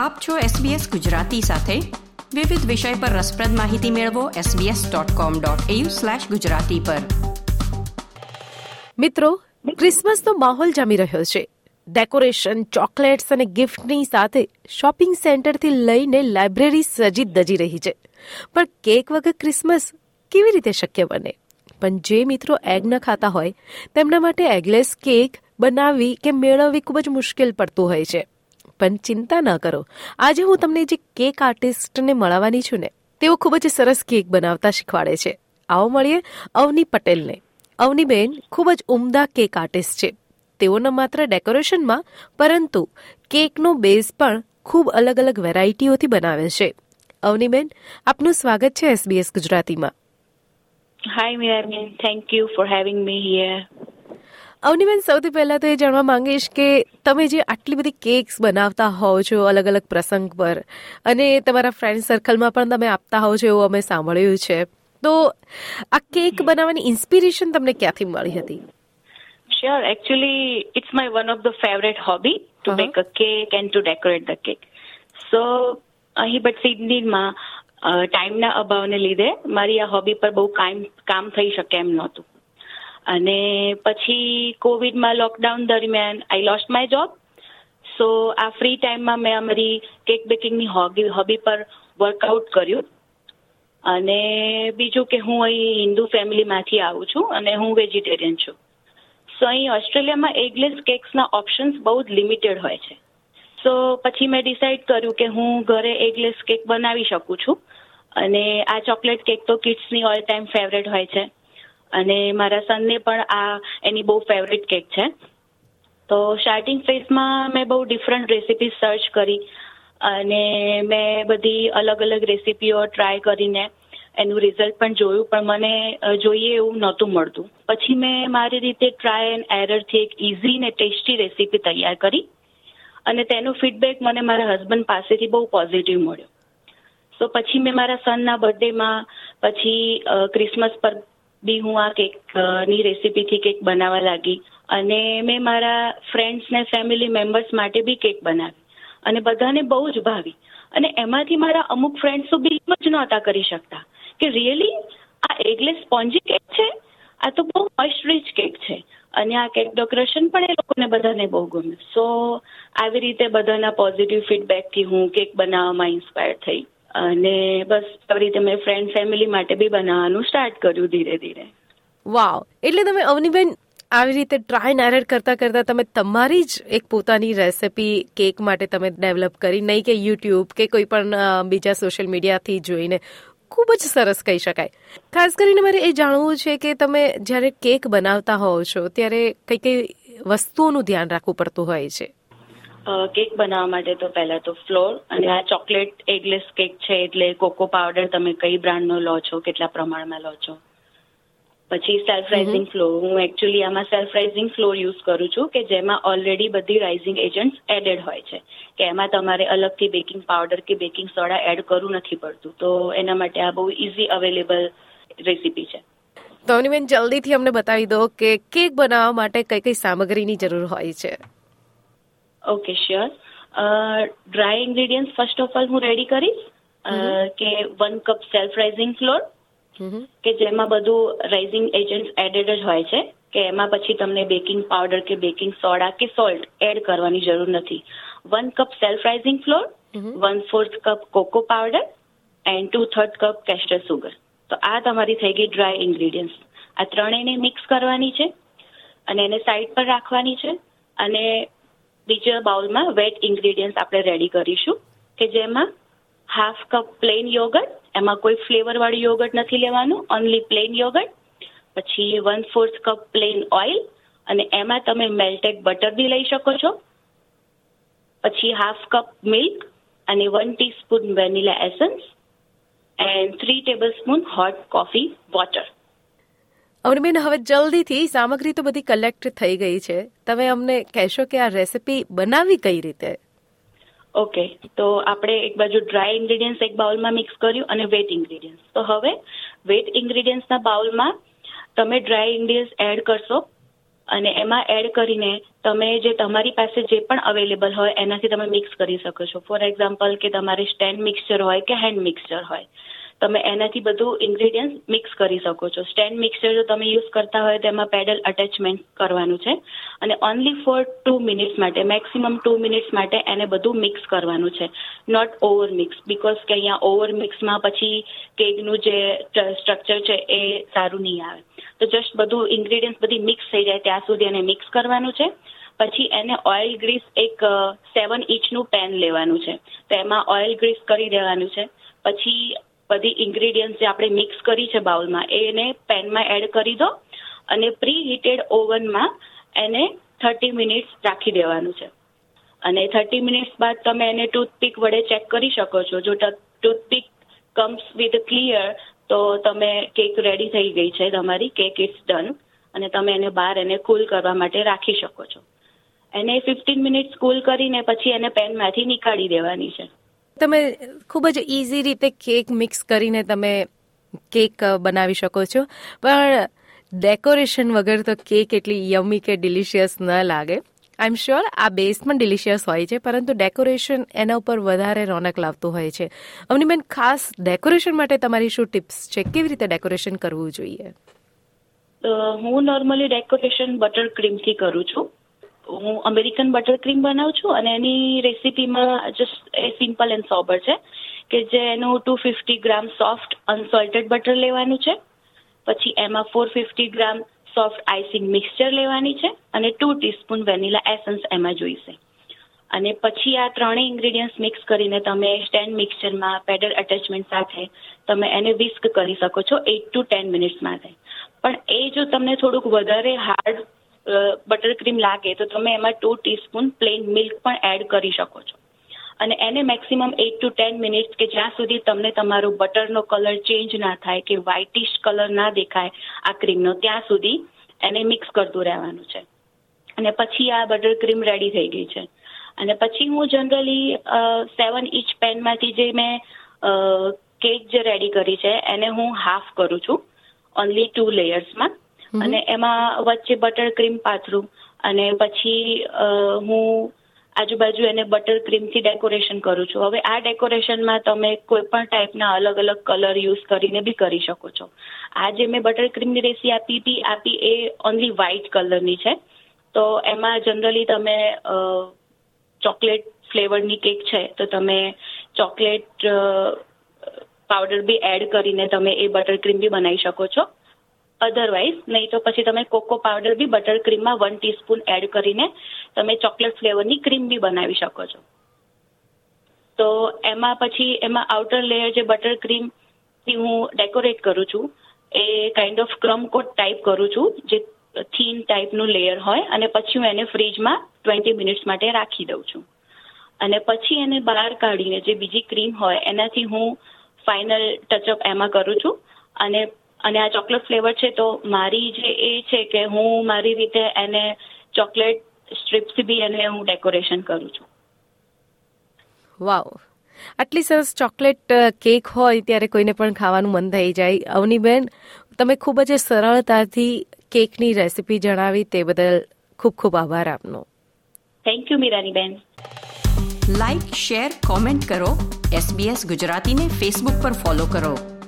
આપ છો SBS ગુજરાતી સાથે. વિવિધ વિષય પર રસપ્રદ માહિતી મેળવો sbs.com.au/gujarati પર. મિત્રો ક્રિસમસનો માહોલ જામી રહ્યો છે. ડેકોરેશન ચોકલેટ્સ અને ગિફ્ટની સાથે શોપિંગ સેન્ટરથી લઈને લાઇબ્રેરી સજી દજી રહી છે. પણ કેક વગર ક્રિસમસ કેવી રીતે શક્ય બને? પણ જે મિત્રો એગ ન ખાતા હોય, તેમના માટે એગલેસ કેક બનાવવી કે મેળવવી ખૂબ જ મુશ્કેલ પડતું હોય છે. પણ ચિંતા ન કરો. આજે હું તમને જે કેક આર્ટિસ્ટને મળવાની છું ને તેઓ ખૂબ જ સરસ કેક બનાવતા શીખવાડે છે. આવો મળીએ અવની પટેલને. અવનીબેન ખૂબ જ ઉમદા કેક આર્ટિસ્ટ છે. તેઓ ન માત્ર ડેકોરેશનમાં પરંતુ કેકનો બેઝ પણ ખૂબ અલગ અલગ વેરાયટીઓથી બનાવે છે. અવનીબેન આપનું સ્વાગત છે એસબીએસ ગુજરાતીમાં. Hi, Miramin. Thank you for having me here. Avniben સૌથી પહેલા તો એ જાણવા માંગીશ કે તમે જે આટલી બધી કેક્સ બનાવતા હોવ છો અલગ અલગ પ્રસંગ પર અને તમારા ફ્રેન્ડ સર્કલમાં પણ તમે આપતા હોવ છો એવું અમે સાંભળ્યું છે. તો આ કેક બનાવવાની ઇન્સ્પિરેશન તમને ક્યાંથી મળી હતી? Sure actually it's my one of the favourite hobby to make a cake and to decorate the cake so અહીં બટ સિડનીમાં ટાઈમના અભાવને લીધે મારી આ હોબી પર બહુ કામ કામ થઈ શકે એમ નહોતું. અને પછી કોવિડમાં લોકડાઉન દરમિયાન I lost my job so આ ફ્રી ટાઈમમાં મેં અમારી કેક બેકિંગની હોબી હોબી પર વર્કઆઉટ કર્યું. અને બીજું કે હું અહીં હિન્દુ ફેમિલીમાંથી આવું છું અને હું વેજીટેરિયન છું. સો અહીં ઓસ્ટ્રેલિયામાં એગલેસ કેક્સના ઓપ્શન્સ બહુ જ લિમિટેડ હોય છે. સો પછી મેં ડિસાઇડ કર્યું કે હું ઘરે એગલેસ કેક બનાવી શકું છું. અને આ ચોકલેટ કેક તો કિડ્સની ઓલ ટાઈમ ફેવરેટ હોય છે. અને મારા સનને પણ આ એની બહુ ફેવરેટ કેક છે. તો સ્ટાર્ટિંગ ફેઝમાં મેં બહુ ડિફરન્ટ રેસીપી સર્ચ કરી અને મેં બધી અલગ અલગ રેસીપીઓ ટ્રાય કરીને એનું રિઝલ્ટ પણ જોયું, પણ મને જોઈએ એવું નહોતું મળતું. પછી મેં મારી રીતે ટ્રાય એન્ડ એરરથી એક ઇઝી ને ટેસ્ટી રેસીપી તૈયાર કરી અને તેનો ફીડબેક મને મારા હસબન્ડ પાસેથી બહુ પોઝિટિવ મળ્યો. તો પછી મેં મારા સનના બર્થડેમાં પછી ક્રિસમસ પર બી હું આ કેક અ, ની રેસિપીથી કેક બનાવવા લાગી. અને મેં મારા ફ્રેન્ડ્સ ને ફેમિલી મેમ્બર્સ માટે બી કેક બનાવી. અને બધાને બહુ જ ભાવી. અને એમાંથી મારા અમુક ફ્રેન્ડ્સ તો બિલકુલ જ નહોતા કરી શકતા. કે રિયલી આ એગલેસ સ્પોન્જી કેક છે? આ તો બહુ મોઇસ્ટ રીચ કેક છે. અને આ કેક ડેકોરેશન પણ એ લોકોને બધાને બહુ ગમ્યું. સો આવી રીતે બધાના પોઝિટિવ ફીડબેકથી હું કેક બનાવવામાં ઇન્સ્પાયર થઈ. અને બસ આવી રીતે મેં ફ્રેન્ડ ફેમિલી માટે બી બનાવવાનું સ્ટાર્ટ કર્યું ધીરે ધીરે. વાવ એટલે તમે અવનીબેન આવી રીતે ટ્રાય એન્ડ એરર કરતા કરતા તમે તમારી જ એક પોતાની રેસિપી કેક માટે તમે ડેવલપ કરી, નહીં કે યુટ્યુબ કે કોઈ પણ બીજા સોશિયલ મીડિયાથી જોઈને. ખૂબ જ સરસ કહી શકાય. ખાસ કરીને મારે એ જાણવું છે કે તમે જ્યારે કેક બનાવતા હોવ છો ત્યારે કઈ કઈ વસ્તુઓનું ધ્યાન રાખવું પડતું હોય છે? કેક બનાવવા માટે તો પહેલા તો ફ્લોર અને આ ચોકલેટ એગલેસ કેક છે એટલે કોકો પાવડર તમે કઈ બ્રાન્ડનો લો છો કેટલા પ્રમાણમાં લો છો? પછી સેલ્ફ રાઇઝિંગ ફ્લોર હું એકચ્યુઅલી આમાં સેલ્ફ રાઇઝિંગ ફ્લોર યુઝ કરું છું કે જેમાં ઓલરેડી બધી રાઇઝિંગ એજન્ટ્સ એડેડ હોય છે. કે એમાં તમારે અલગથી બેકિંગ પાવડર કે બેકિંગ સોડા એડ કરવું નથી પડતું. તો એના માટે આ બહુ ઇઝી અવેલેબલ રેસીપી છે. તો અવનીબેન જલ્દીથી અમને બતાવી દો કે કેક બનાવવા માટે કઈ કઈ સામગ્રીની જરૂર હોય છે. Okay sure dry ingredients first of all હું રેડી કરીશ. અ, કે one cup self raising flour કે જેમાં બધું રાઇઝિંગ એજન્ટ એડેડ જ હોય છે. કે એમાં પછી તમને બેકિંગ પાવડર કે બેકિંગ સોડા કે સોલ્ટ એડ કરવાની જરૂર નથી. One cup self raising flour one fourth cup cocoa powder and two third cup caster sugar તો આ તમારી થઈ ગઈ ડ્રાય ઇન્ગ્રેડિયન્ટ્સ આ ત્રણેયને મિક્સ કરવાની છે અને એને સાઈડ પર રાખવાની છે. અને બીજા બાઉલમાં વેટ ઇન્ગ્રેડિયન્ટ્સ આપણે રેડી કરીશું, કે જેમાં હાફ કપ પ્લેન યોગર્ટ એમાં કોઈ ફ્લેવરવાળું યોગર્ટ નથી લેવાનું ઓનલી પ્લેન યોગર્ટ પછી one fourth cup plain oil અને એમાં તમે મેલ્ટેડ બટર બી લઈ શકો છો, પછી હાફ કપ મિલ્ક અને one teaspoon vanilla essence and three tablespoon hot coffee water Avniben, હવે જલ્દીથી સામગ્રી તો બધી કલેક્ટ થઈ ગઈ છે. તમે અમને કહેશો કે આ રેસિપી બનાવી કઈ રીતે? ઓકે, તો આપણે એક બાજુ ડ્રાય ઇન્ગ્રેડિયન્ટ્સ એક બાઉલમાં મિક્સ કર્યું અને વેટ ઇન્ગ્રેડિયન્ટ્સ. તો હવે વેટ ઇન્ગ્રેડિયન્ટ્સના બાઉલમાં તમે ડ્રાય ઇન્ગ્રેડિયન્ટ્સ એડ કરશો અને એમાં એડ કરીને તમે જે તમારી પાસે જે પણ અવેલેબલ હોય એનાથી તમે મિક્સ કરી શકો છો. ફોર એક્ઝામ્પલ કે તમારે સ્ટેન્ડ મિક્સચર હોય કે હેન્ડ મિક્સચર હોય. તમે એનાથી બધું ઇન્ગ્રેડિયન્ટ મિક્સ કરી શકો છો. સ્ટેન્ડ મિક્સર જો તમે યુઝ કરતા હોય તો એમાં પેડલ અટેચમેન્ટ કરવાનું છે. અને ઓનલી ફોર ટુ મિનિટ્સ માટે મેક્સિમમ ટુ મિનિટ્સ માટે એને બધું મિક્સ કરવાનું છે. નોટ ઓવર મિક્સ બીકોઝ કે અહીંયા ઓવર મિક્સમાં પછી કેકનું જે સ્ટ્રક્ચર છે એ સારું નહીં આવે. તો જસ્ટ બધું ઇન્ગ્રેડિયન્ટ્સ બધી મિક્સ થઈ જાય ત્યાં સુધી એને મિક્સ કરવાનું છે. પછી એને ઓઇલ ગ્રીસ એક સેવન ઇંચનું પેન લેવાનું છે. તો એમાં ઓઇલ ગ્રીસ કરી દેવાનું છે. પછી બધી ઇન્ગ્રેડિયન્ટ જે આપણે મિક્સ કરી છે બાઉલમાં, એને પેનમાં એડ કરી દો અને પ્રી હીટેડ ઓવનમાં એને થર્ટી મિનિટ્સ રાખી દેવાનું છે. અને થર્ટી મિનિટ્સ બાદ તમે એને ટૂથપીક વડે ચેક કરી શકો છો. જો ટૂથપીક કમ્સ વિથ ક્લિયર તો તમે કેક રેડી થઈ ગઈ છે, તમારી કેક ઇટ્સ ડન અને તમે એને બહાર એને કુલ કરવા માટે રાખી શકો છો. એને ફિફ્ટીન મિનિટ્સ કુલ કરીને પછી એને પેનમાંથી નીકાળી દેવાની છે. તમે ખૂબ જ ઇઝી રીતે કેક મિક્સ કરીને તમે કેક બનાવી શકો છો. પણ ડેકોરેશન વગર તો કેક એટલી યમી કે ડિલિશિયસ ન લાગે. આઈ એમ શ્યોર આ બેઝ પણ ડિલિશિયસ હોય છે, પરંતુ ડેકોરેશન એના ઉપર વધારે રોનક લાવતું હોય છે. અવનીબેન ખાસ ડેકોરેશન માટે તમારી શું ટિપ્સ છે? કેવી રીતે ડેકોરેશન કરવું જોઈએ? હું નોર્મલી ડેકોરેશન બટર ક્રીમથી કરું છું. હું અમેરિકન બટર ક્રીમ બનાવું છું અને એની રેસીપીમાં just a simple and sober છે, કે જે એનું two fifty gram soft unsalted butter લેવાનું છે, પછી એમાં four fifty gram soft icing mixture લેવાની છે અને ટુ ટીસ્પૂન વેનીલા એસન્સ એમાં જોઈશે. અને પછી આ ત્રણેય ઇન્ગ્રેડિયન્ટ્સ મિક્સ કરીને તમે સ્ટેન્ડ મિક્સચરમાં પેડલ એટેચમેન્ટ સાથે તમે એને વિસ્ક કરી શકો છો એટ ટુ ટેન મિનિટ્સ માટે. પણ એ જો તમને થોડુંક વધારે હાર્ડ બટર ક્રીમ લાગે તો તમે એમાં ટુ ટીસ્પૂન પ્લેન મિલ્ક પણ એડ કરી શકો છો. અને એને maximum eight to ten minutes કે જ્યાં સુધી તમને તમારો બટરનો કલર ચેન્જ ના થાય કે વ્હાઇટિશ કલર ના દેખાય આ ક્રીમનો, ત્યાં સુધી એને મિક્સ કરતું રહેવાનું છે. અને પછી આ બટર ક્રીમ રેડી થઈ ગઈ છે. અને પછી હું જનરલી સેવન ઇંચ પેનમાંથી જે મેં કેક જે રેડી કરી છે, એને હું હાફ કરું છું ઓનલી ટુ લેયર્સમાં અને એમાં વચ્ચે બટર ક્રીમ પાથરું અને પછી હું આજુબાજુ એને બટર ક્રીમથી ડેકોરેશન કરું છું. હવે આ ડેકોરેશનમાં તમે કોઈ પણ ટાઈપના અલગ અલગ કલર યુઝ કરીને બી કરી શકો છો. આ જે મેં બટર ક્રીમની રેસી આપી હતી, આપી એ ઓનલી વ્હાઇટ કલરની છે. તો એમાં જનરલી તમે ચોકલેટ ફ્લેવરની કેક છે, તો તમે ચોકલેટ પાવડર બી એડ કરીને તમે એ બટર ક્રીમ બી બનાવી શકો છો. અધરવાઇઝ નહીં તો પછી તમે કોકો પાવડર બી બટર ક્રીમમાં વન ટીસ્પૂન એડ કરીને તમે ચોકલેટ ફ્લેવરની ક્રીમ બી બનાવી શકો છો. તો એમાં પછી એમાં આઉટર લેયર જે બટર ક્રીમથી હું ડેકોરેટ કરું છું, એ કાઇન્ડ ઓફ ક્રમ કોટ ટાઈપ કરું છું, જે થીન ટાઈપનું લેયર હોય, અને પછી હું એને ફ્રીજમાં ટ્વેન્ટી મિનિટ્સ માટે રાખી દઉં છું. અને પછી એને બહાર કાઢીને જે બીજી ક્રીમ હોય, એનાથી હું ફાઇનલ ટચઅપ એમાં કરું છું, અને અને આ ચોકલેટ ફ્લેવર છે તો મારી જે એ છે કે હું મારી રીતે એને ચોકલેટ સ્ટ્રીપ્સ બી એને હું ડેકોરેશન કરું છું. વાવ. આટલી સરસ ચોકલેટ કેક હોય ત્યારે કોઈને પણ ખાવાનું મન થઈ જાય. અવનીબેન તમે ખૂબ જ સરળતાથી કેકની રેસીપી જણાવી તે બદલ ખૂબ ખૂબ આભાર આપનો. Thank you Miraniben. Like share comment કરો. એસબીએસ ગુજરાતીને ફેસબુક પર ફોલો કરો.